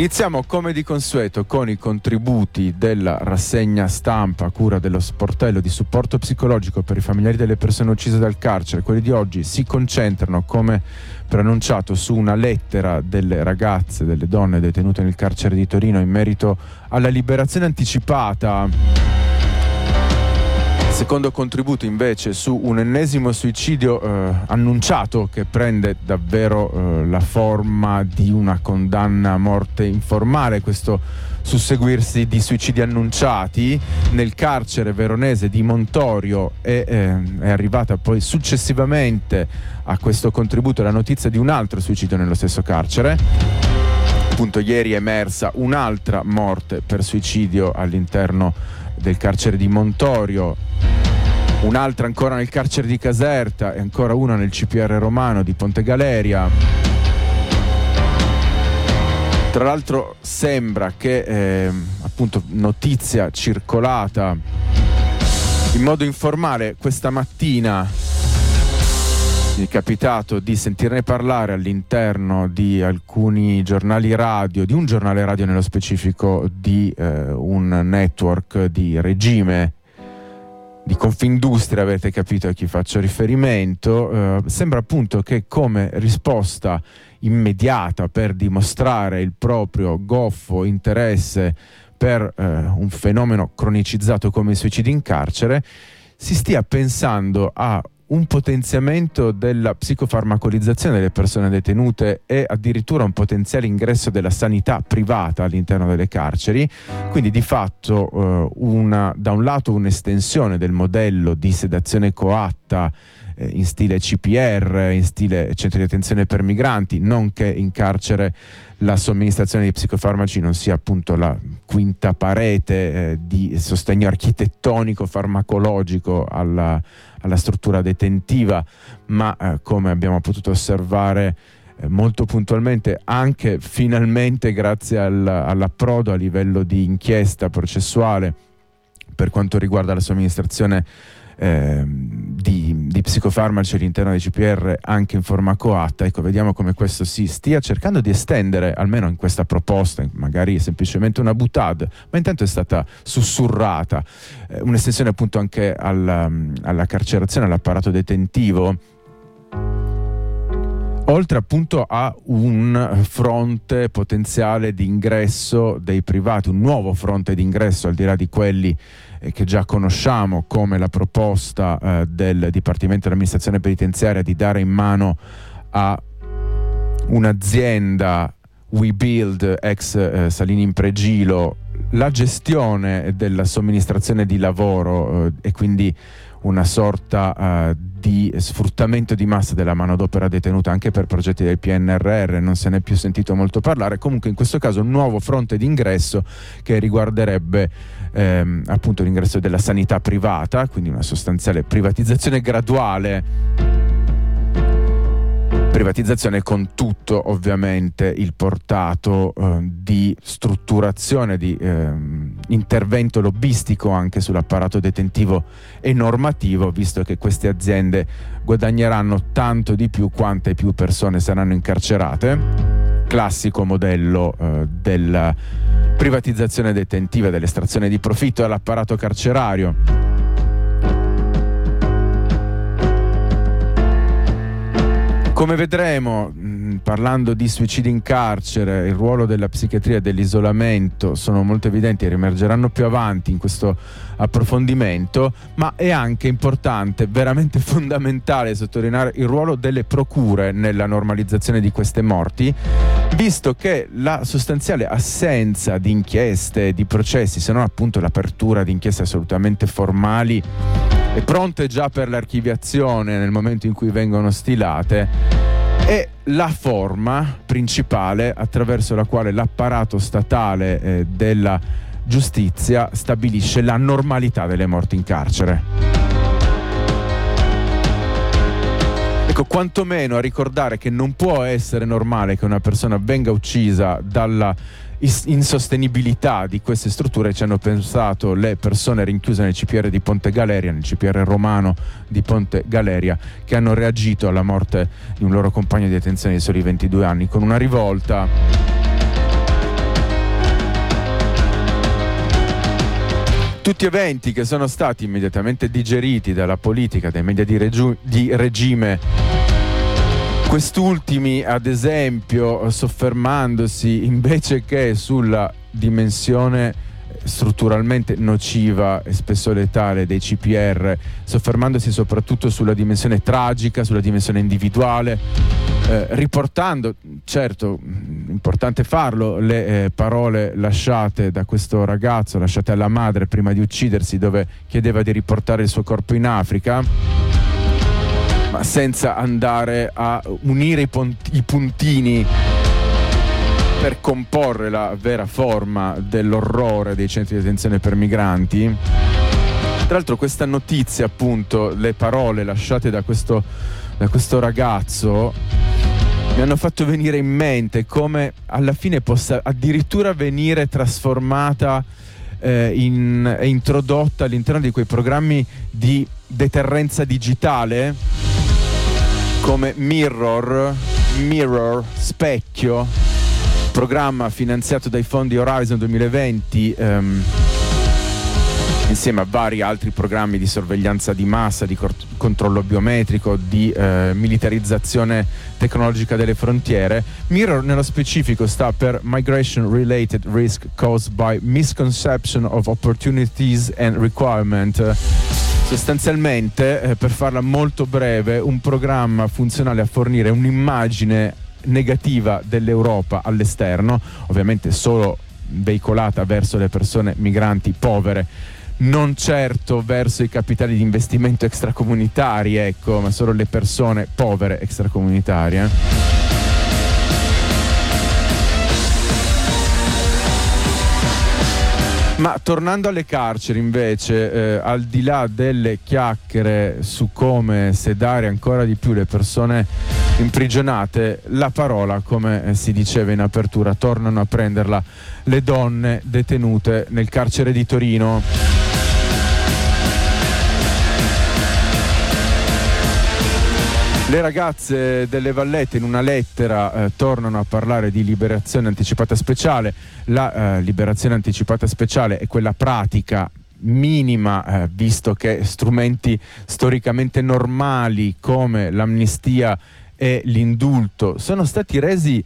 Iniziamo come di consueto con i contributi della rassegna stampa a cura dello sportello di supporto psicologico per i familiari delle persone uccise dal carcere. Quelli di oggi si concentrano, come preannunciato, su una lettera delle ragazze, delle donne detenute nel carcere di Torino in merito alla liberazione anticipata secondo contributo invece su un ennesimo suicidio eh, annunciato che prende davvero eh, la forma di una condanna a morte informale, questo susseguirsi di suicidi annunciati nel carcere veronese di Montorio e eh, è arrivata poi successivamente a questo contributo la notizia di un altro suicidio nello stesso carcere. Appunto ieri è emersa un'altra morte per suicidio all'interno del carcere di Montorio, un'altra ancora nel carcere di Caserta e ancora una nel CPR romano di Ponte Galeria. Tra l'altro sembra che eh, appunto notizia circolata in modo informale questa mattina mi è capitato di sentirne parlare all'interno di alcuni giornali radio, di un giornale radio nello specifico di eh, un network di regime di Confindustria, avete capito a chi faccio riferimento, eh, sembra appunto che come risposta immediata per dimostrare il proprio goffo interesse per eh, un fenomeno cronicizzato come i suicidi in carcere, si stia pensando a un potenziamento della psicofarmacolizzazione delle persone detenute e addirittura un potenziale ingresso della sanità privata all'interno delle carceri, quindi di fatto eh, una, da un lato un'estensione del modello di sedazione coatta eh, in stile CPR, in stile centro di attenzione per migranti, non che in carcere la somministrazione di psicofarmaci non sia appunto la quinta parete eh, di sostegno architettonico farmacologico alla, alla struttura detentiva, ma eh, come abbiamo potuto osservare eh, molto puntualmente, anche finalmente grazie al, all'approdo a livello di inchiesta processuale per quanto riguarda la somministrazione eh, di, di, psicofarmaci all'interno dei CPR anche in forma coatta. Ecco, vediamo come questo si stia cercando di estendere, almeno in questa proposta, magari semplicemente una butad, ma intanto è stata sussurrata eh, un'estensione appunto anche alla, alla carcerazione, all'apparato detentivo oltre appunto a un fronte potenziale di ingresso dei privati, un nuovo fronte di ingresso al di là di quelli eh, che già conosciamo come la proposta eh, del Dipartimento dell'amministrazione penitenziaria di dare in mano a un'azienda WeBuild ex eh, Salini in Pregilo la gestione della somministrazione di lavoro eh, e quindi una sorta uh, di sfruttamento di massa della manodopera detenuta anche per progetti del PNRR, non se ne è più sentito molto parlare, comunque in questo caso un nuovo fronte di ingresso che riguarderebbe ehm, appunto l'ingresso della sanità privata, quindi una sostanziale privatizzazione graduale privatizzazione con tutto ovviamente il portato eh, di strutturazione, di eh, intervento lobbistico anche sull'apparato detentivo e normativo, visto che queste aziende guadagneranno tanto di più quante più persone saranno incarcerate. Classico modello eh, della privatizzazione detentiva, dell'estrazione di profitto all'apparato carcerario Come vedremo, mh, parlando di suicidi in carcere, il ruolo della psichiatria e dell'isolamento sono molto evidenti e rimergeranno più avanti in questo approfondimento, ma è anche importante, veramente fondamentale sottolineare il ruolo delle procure nella normalizzazione di queste morti, visto che la sostanziale assenza di inchieste, di processi, se non appunto l'apertura di inchieste assolutamente formali, e pronte già per l'archiviazione nel momento in cui vengono stilate, è la forma principale attraverso la quale l'apparato statale eh, della giustizia stabilisce la normalità delle morti in carcere. Ecco, quantomeno a ricordare che non può essere normale che una persona venga uccisa dalla insostenibilità di queste strutture ci hanno pensato le persone rinchiuse nel CPR di Ponte Galeria, nel CPR romano di Ponte Galeria, che hanno reagito alla morte di un loro compagno di detenzione di soli 22 anni con una rivolta. tutti eventi che sono stati immediatamente digeriti dalla politica, dai media di, regi- di regime Quest'ultimi, ad esempio, soffermandosi invece che sulla dimensione strutturalmente nociva e spesso letale dei CPR, soffermandosi soprattutto sulla dimensione tragica, sulla dimensione individuale, eh, riportando, certo, importante farlo, le eh, parole lasciate da questo ragazzo, lasciate alla madre prima di uccidersi, dove chiedeva di riportare il suo corpo in Africa senza andare a unire i, pont- i puntini per comporre la vera forma dell'orrore dei centri di detenzione per migranti. Tra l'altro questa notizia, appunto, le parole lasciate da questo, da questo ragazzo mi hanno fatto venire in mente come alla fine possa addirittura venire trasformata eh, in, introdotta all'interno di quei programmi di deterrenza digitale come Mirror, Mirror, Specchio, programma finanziato dai fondi Horizon 2020 ehm, insieme a vari altri programmi di sorveglianza di massa, di cort- controllo biometrico, di eh, militarizzazione tecnologica delle frontiere. Mirror nello specifico sta per Migration Related Risk Caused by Misconception of Opportunities and Requirement sostanzialmente, eh, per farla molto breve, un programma funzionale a fornire un'immagine negativa dell'Europa all'esterno, ovviamente solo veicolata verso le persone migranti povere non certo verso i capitali di investimento extracomunitari, ecco, ma solo le persone povere extracomunitarie. Ma tornando alle carceri invece, eh, al di là delle chiacchiere su come sedare ancora di più le persone imprigionate, la parola, come eh, si diceva in apertura, tornano a prenderla le donne detenute nel carcere di Torino. Le ragazze delle Vallette in una lettera eh, tornano a parlare di liberazione anticipata speciale. La eh, liberazione anticipata speciale è quella pratica minima, eh, visto che strumenti storicamente normali come l'amnistia e l'indulto sono stati resi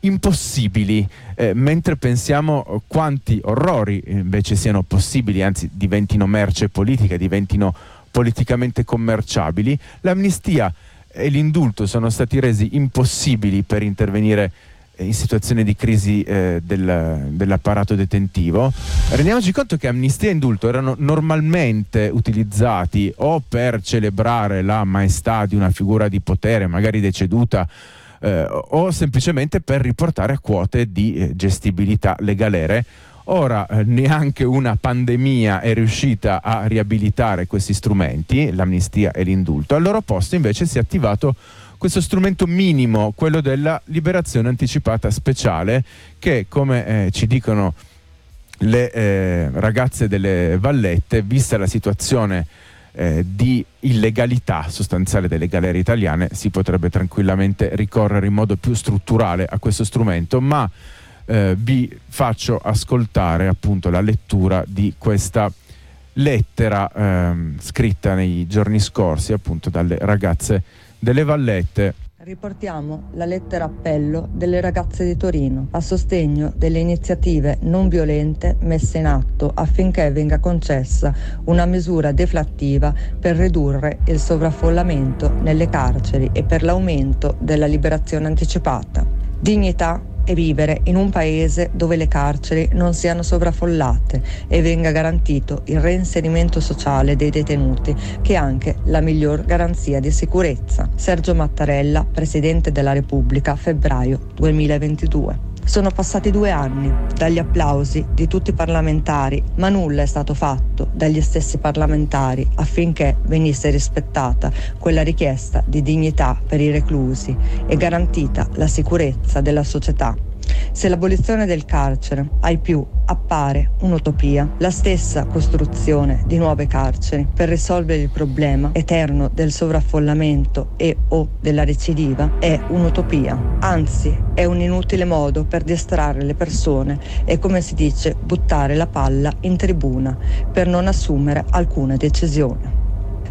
impossibili, eh, mentre pensiamo quanti orrori invece siano possibili, anzi diventino merce politica, diventino politicamente commerciabili, l'amnistia e l'indulto sono stati resi impossibili per intervenire in situazioni di crisi eh, del, dell'apparato detentivo, rendiamoci conto che amnistia e indulto erano normalmente utilizzati o per celebrare la maestà di una figura di potere, magari deceduta, eh, o semplicemente per riportare a quote di eh, gestibilità legalere Ora eh, neanche una pandemia è riuscita a riabilitare questi strumenti, l'amnistia e l'indulto. Al loro posto invece si è attivato questo strumento minimo, quello della liberazione anticipata speciale, che come eh, ci dicono le eh, ragazze delle vallette, vista la situazione eh, di illegalità sostanziale delle galere italiane, si potrebbe tranquillamente ricorrere in modo più strutturale a questo strumento, ma eh, vi faccio ascoltare appunto la lettura di questa lettera ehm, scritta nei giorni scorsi appunto dalle ragazze delle Vallette Riportiamo la lettera appello delle ragazze di Torino a sostegno delle iniziative non violente messe in atto affinché venga concessa una misura deflattiva per ridurre il sovraffollamento nelle carceri e per l'aumento della liberazione anticipata. Dignità e vivere in un paese dove le carceri non siano sovraffollate e venga garantito il reinserimento sociale dei detenuti, che è anche la miglior garanzia di sicurezza. Sergio Mattarella, Presidente della Repubblica, febbraio 2022. Sono passati due anni dagli applausi di tutti i parlamentari, ma nulla è stato fatto dagli stessi parlamentari affinché venisse rispettata quella richiesta di dignità per i reclusi e garantita la sicurezza della società. Se l'abolizione del carcere, ai più, appare un'utopia, la stessa costruzione di nuove carceri per risolvere il problema eterno del sovraffollamento e o della recidiva è un'utopia, anzi è un inutile modo per distrarre le persone e come si dice buttare la palla in tribuna per non assumere alcuna decisione.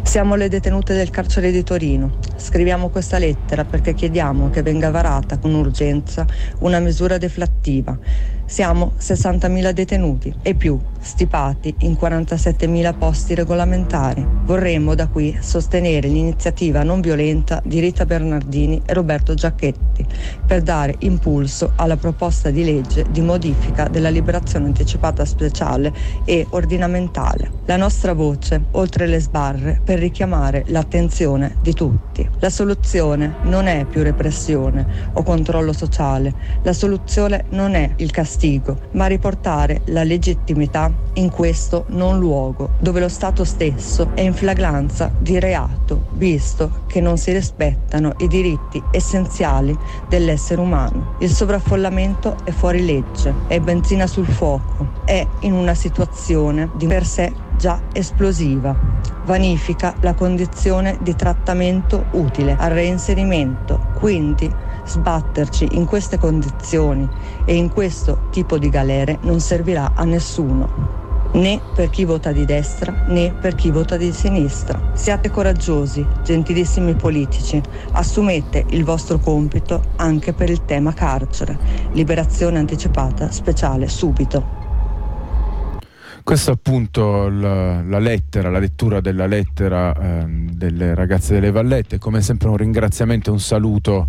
Siamo le detenute del carcere di Torino. Scriviamo questa lettera perché chiediamo che venga varata con urgenza una misura deflattiva siamo 60.000 detenuti e più, stipati in 47.000 posti regolamentari. Vorremmo da qui sostenere l'iniziativa non violenta di Rita Bernardini e Roberto Giacchetti per dare impulso alla proposta di legge di modifica della liberazione anticipata speciale e ordinamentale. La nostra voce, oltre le sbarre, per richiamare l'attenzione di tutti. La soluzione non è più repressione o controllo sociale, la soluzione non è il castigo castigo, ma riportare la legittimità in questo non luogo, dove lo Stato stesso è in flagranza di reato, visto che non si rispettano i diritti essenziali dell'essere umano. Il sovraffollamento è fuori legge, è benzina sul fuoco, è in una situazione di per sé già esplosiva. Vanifica la condizione di trattamento utile al reinserimento, quindi Sbatterci in queste condizioni e in questo tipo di galere non servirà a nessuno né per chi vota di destra né per chi vota di sinistra. Siate coraggiosi, gentilissimi politici, assumete il vostro compito anche per il tema carcere. Liberazione anticipata speciale subito. Questa è appunto la, la, lettera, la lettura della lettera eh, delle ragazze delle Vallette, come sempre un ringraziamento e un saluto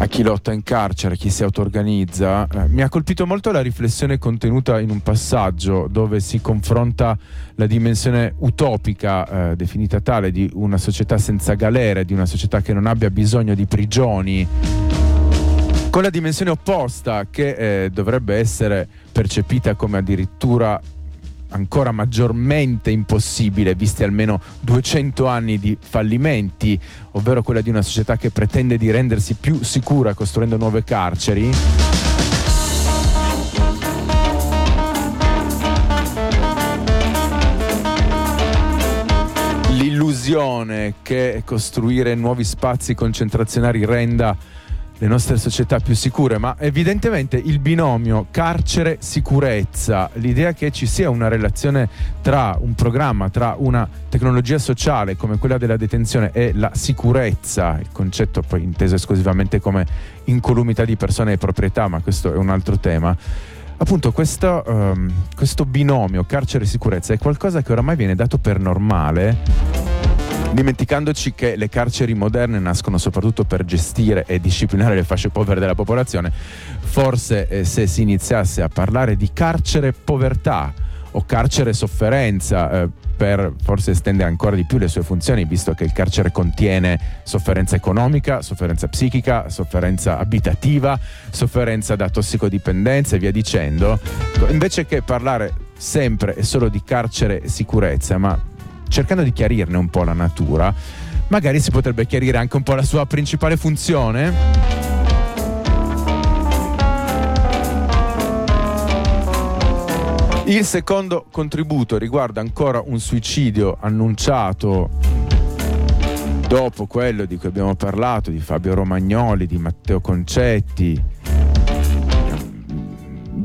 a chi lotta in carcere, a chi si auto-organizza. Eh, mi ha colpito molto la riflessione contenuta in un passaggio dove si confronta la dimensione utopica, eh, definita tale, di una società senza galere, di una società che non abbia bisogno di prigioni con la dimensione opposta che eh, dovrebbe essere percepita come addirittura ancora maggiormente impossibile, visti almeno 200 anni di fallimenti, ovvero quella di una società che pretende di rendersi più sicura costruendo nuove carceri. L'illusione che costruire nuovi spazi concentrazionari renda le nostre società più sicure, ma evidentemente il binomio carcere-sicurezza, l'idea che ci sia una relazione tra un programma, tra una tecnologia sociale come quella della detenzione e la sicurezza, il concetto poi inteso esclusivamente come incolumità di persone e proprietà, ma questo è un altro tema. Appunto, questo, um, questo binomio carcere-sicurezza è qualcosa che oramai viene dato per normale dimenticandoci che le carceri moderne nascono soprattutto per gestire e disciplinare le fasce povere della popolazione, forse eh, se si iniziasse a parlare di carcere povertà o carcere sofferenza, eh, per forse estendere ancora di più le sue funzioni, visto che il carcere contiene sofferenza economica, sofferenza psichica, sofferenza abitativa, sofferenza da tossicodipendenza e via dicendo, invece che parlare sempre e solo di carcere e sicurezza, ma cercando di chiarirne un po' la natura, magari si potrebbe chiarire anche un po' la sua principale funzione. Il secondo contributo riguarda ancora un suicidio annunciato dopo quello di cui abbiamo parlato, di Fabio Romagnoli, di Matteo Concetti,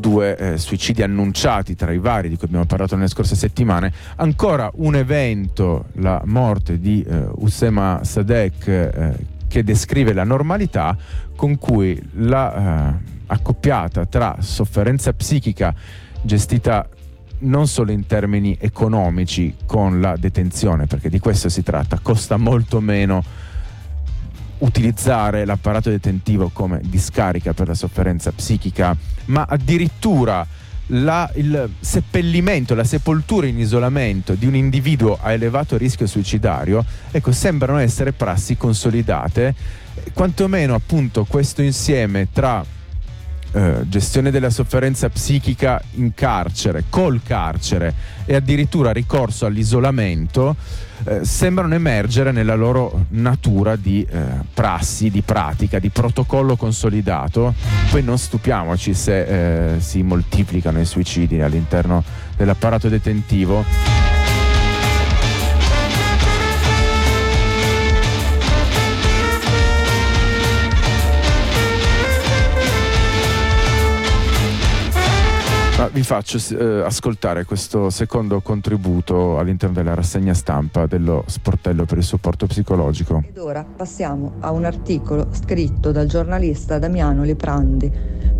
due eh, suicidi annunciati tra i vari di cui abbiamo parlato nelle scorse settimane, ancora un evento, la morte di eh, Usema Sadek, eh, che descrive la normalità con cui la eh, accoppiata tra sofferenza psichica gestita non solo in termini economici con la detenzione, perché di questo si tratta, costa molto meno utilizzare l'apparato detentivo come discarica per la sofferenza psichica, ma addirittura la, il seppellimento, la sepoltura in isolamento di un individuo a elevato rischio suicidario, ecco, sembrano essere prassi consolidate, quantomeno appunto questo insieme tra eh, gestione della sofferenza psichica in carcere, col carcere e addirittura ricorso all'isolamento eh, sembrano emergere nella loro natura di eh, prassi, di pratica, di protocollo consolidato. Poi non stupiamoci se eh, si moltiplicano i suicidi all'interno dell'apparato detentivo. Ma vi faccio eh, ascoltare questo secondo contributo all'interno della rassegna stampa dello sportello per il supporto psicologico. Ed ora passiamo a un articolo scritto dal giornalista Damiano Liprandi,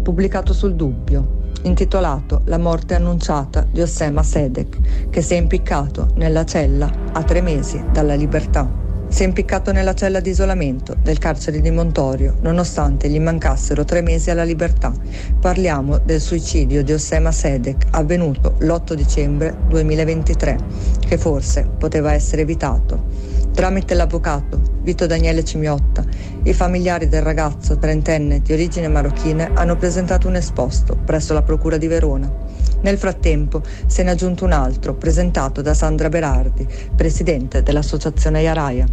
pubblicato sul Dubbio, intitolato La morte annunciata di Ossema Sedek, che si è impiccato nella cella a tre mesi dalla libertà. Si è impiccato nella cella di isolamento del carcere di Montorio, nonostante gli mancassero tre mesi alla libertà. Parliamo del suicidio di Ossema Sedek, avvenuto l'8 dicembre 2023, che forse poteva essere evitato. Tramite l'avvocato Vito Daniele Cimiotta, i familiari del ragazzo trentenne di origine marocchine hanno presentato un esposto presso la Procura di Verona. Nel frattempo se ne è aggiunto un altro, presentato da Sandra Berardi, presidente dell'associazione Iaraia.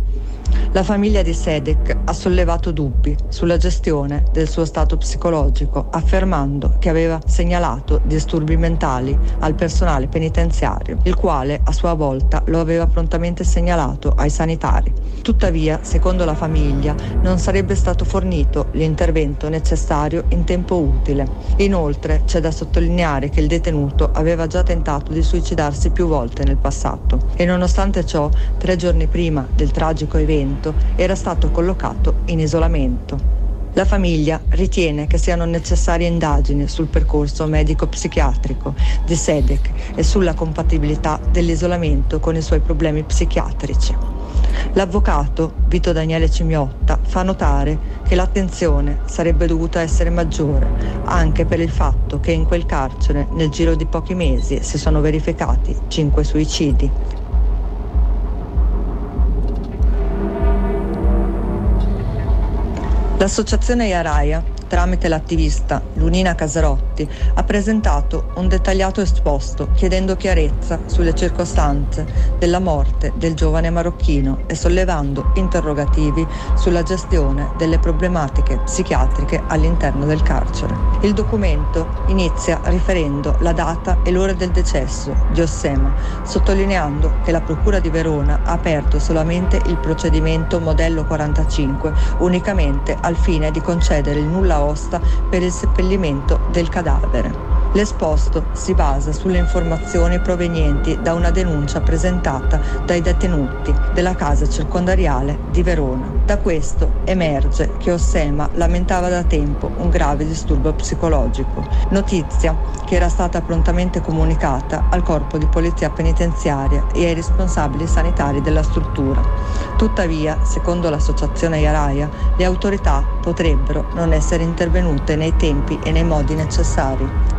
La famiglia di Sedek ha sollevato dubbi sulla gestione del suo stato psicologico, affermando che aveva segnalato disturbi mentali al personale penitenziario, il quale a sua volta lo aveva prontamente segnalato ai sanitari. Tuttavia, secondo la famiglia, non sarebbe stato fornito l'intervento necessario in tempo utile. Inoltre, c'è da sottolineare che il detenuto aveva già tentato di suicidarsi più volte nel passato e nonostante ciò, tre giorni prima del tragico evento, evento era stato collocato in isolamento. La famiglia ritiene che siano necessarie indagini sul percorso medico-psichiatrico di Sedek e sulla compatibilità dell'isolamento con i suoi problemi psichiatrici. L'avvocato Vito Daniele Cimiotta fa notare che l'attenzione sarebbe dovuta essere maggiore, anche per il fatto che in quel carcere nel giro di pochi mesi si sono verificati cinque suicidi. L'associazione Iaraia tramite l'attivista Lunina Casarotti, ha presentato un dettagliato esposto chiedendo chiarezza sulle circostanze della morte del giovane marocchino e sollevando interrogativi sulla gestione delle problematiche psichiatriche all'interno del carcere. Il documento inizia riferendo la data e l'ora del decesso di Ossema, sottolineando che la Procura di Verona ha aperto solamente il procedimento modello 45 unicamente al fine di concedere il nulla osta per il seppellimento del cadavere. L'esposto si basa sulle informazioni provenienti da una denuncia presentata dai detenuti della casa circondariale di Verona. Da questo emerge che Ossema lamentava da tempo un grave disturbo psicologico, notizia che era stata prontamente comunicata al corpo di polizia penitenziaria e ai responsabili sanitari della struttura. Tuttavia, secondo l'associazione Iaraia, le autorità potrebbero non essere intervenute nei tempi e nei modi necessari.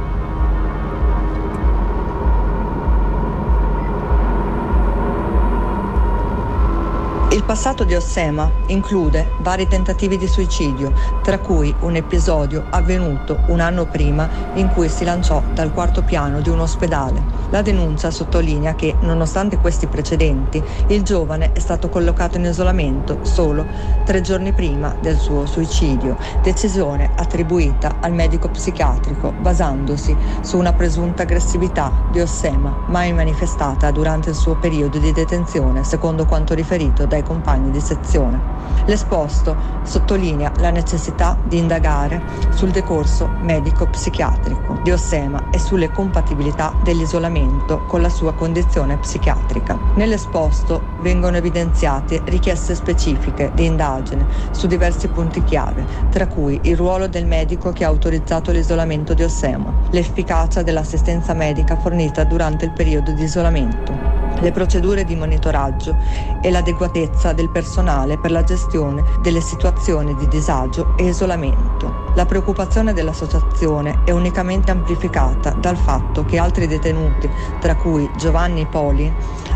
Il passato di Ossema include vari tentativi di suicidio, tra cui un episodio avvenuto un anno prima in cui si lanciò dal quarto piano di un ospedale. La denuncia sottolinea che, nonostante questi precedenti, il giovane è stato collocato in isolamento solo tre giorni prima del suo suicidio, decisione attribuita al medico psichiatrico basandosi su una presunta aggressività di Ossema mai manifestata durante il suo periodo di detenzione, secondo quanto riferito dai compagni di sezione. L'esposto sottolinea la necessità di indagare sul decorso medico-psichiatrico di Ossema e sulle compatibilità dell'isolamento con la sua condizione psichiatrica. Nell'esposto vengono evidenziate richieste specifiche di indagine su diversi punti chiave, tra cui il ruolo del medico che ha autorizzato l'isolamento di Ossema, l'efficacia dell'assistenza medica fornita durante il periodo di isolamento, le procedure di monitoraggio e l'adeguatezza del personale per la gestione delle situazioni di disagio e isolamento. La preoccupazione dell'associazione è unicamente amplificata dal fatto che altri detenuti, tra cui Giovanni Poli,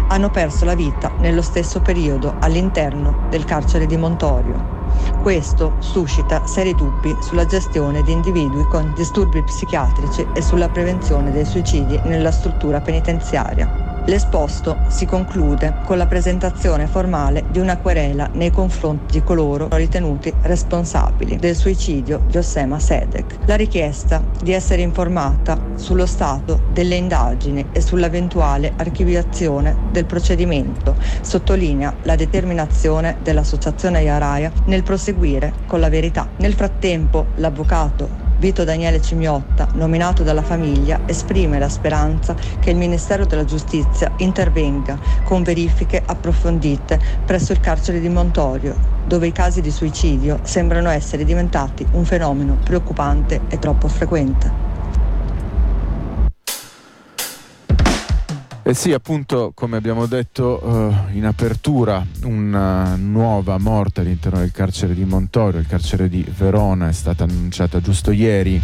hanno perso la vita nello stesso periodo all'interno del carcere di Montorio. Questo suscita seri dubbi sulla gestione di individui con disturbi psichiatrici e sulla prevenzione dei suicidi nella struttura penitenziaria. L'esposto si conclude con la presentazione formale di una querela nei confronti di coloro ritenuti responsabili del suicidio di Ossema Sedek. La richiesta di essere informata sullo stato delle indagini e sull'eventuale archiviazione del procedimento sottolinea la determinazione dell'associazione Iaraia nel proseguire con la verità. Nel frattempo l'avvocato Vito Daniele Cimiotta, nominato dalla famiglia, esprime la speranza che il Ministero della Giustizia intervenga con verifiche approfondite presso il carcere di Montorio, dove i casi di suicidio sembrano essere diventati un fenomeno preoccupante e troppo frequente. Eh sì, appunto, come abbiamo detto uh, in apertura, una nuova morte all'interno del carcere di Montorio, il carcere di Verona, è stata annunciata giusto ieri.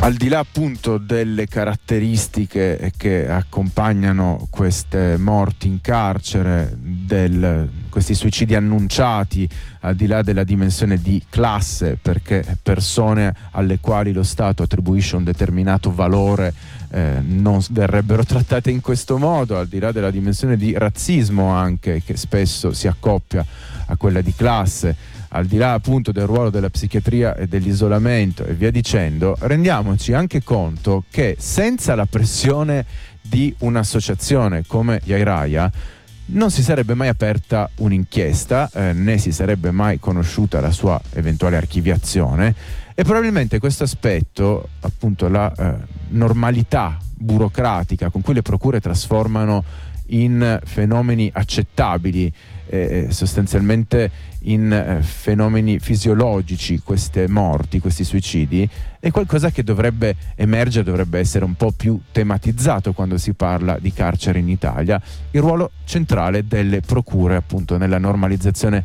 Al di là appunto delle caratteristiche che accompagnano queste morti in carcere, del, questi suicidi annunciati, al di là della dimensione di classe, perché persone alle quali lo Stato attribuisce un determinato valore eh, non verrebbero trattate in questo modo, al di là della dimensione di razzismo anche, che spesso si accoppia a quella di classe. Al di là appunto del ruolo della psichiatria e dell'isolamento e via dicendo, rendiamoci anche conto che senza la pressione di un'associazione come Yairaya non si sarebbe mai aperta un'inchiesta, eh, né si sarebbe mai conosciuta la sua eventuale archiviazione e probabilmente questo aspetto, appunto la eh, normalità burocratica con cui le procure trasformano in fenomeni accettabili eh, sostanzialmente in eh, fenomeni fisiologici queste morti, questi suicidi, è qualcosa che dovrebbe emergere, dovrebbe essere un po' più tematizzato quando si parla di carcere in Italia, il ruolo centrale delle procure appunto nella normalizzazione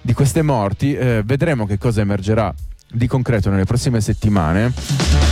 di queste morti. Eh, vedremo che cosa emergerà di concreto nelle prossime settimane.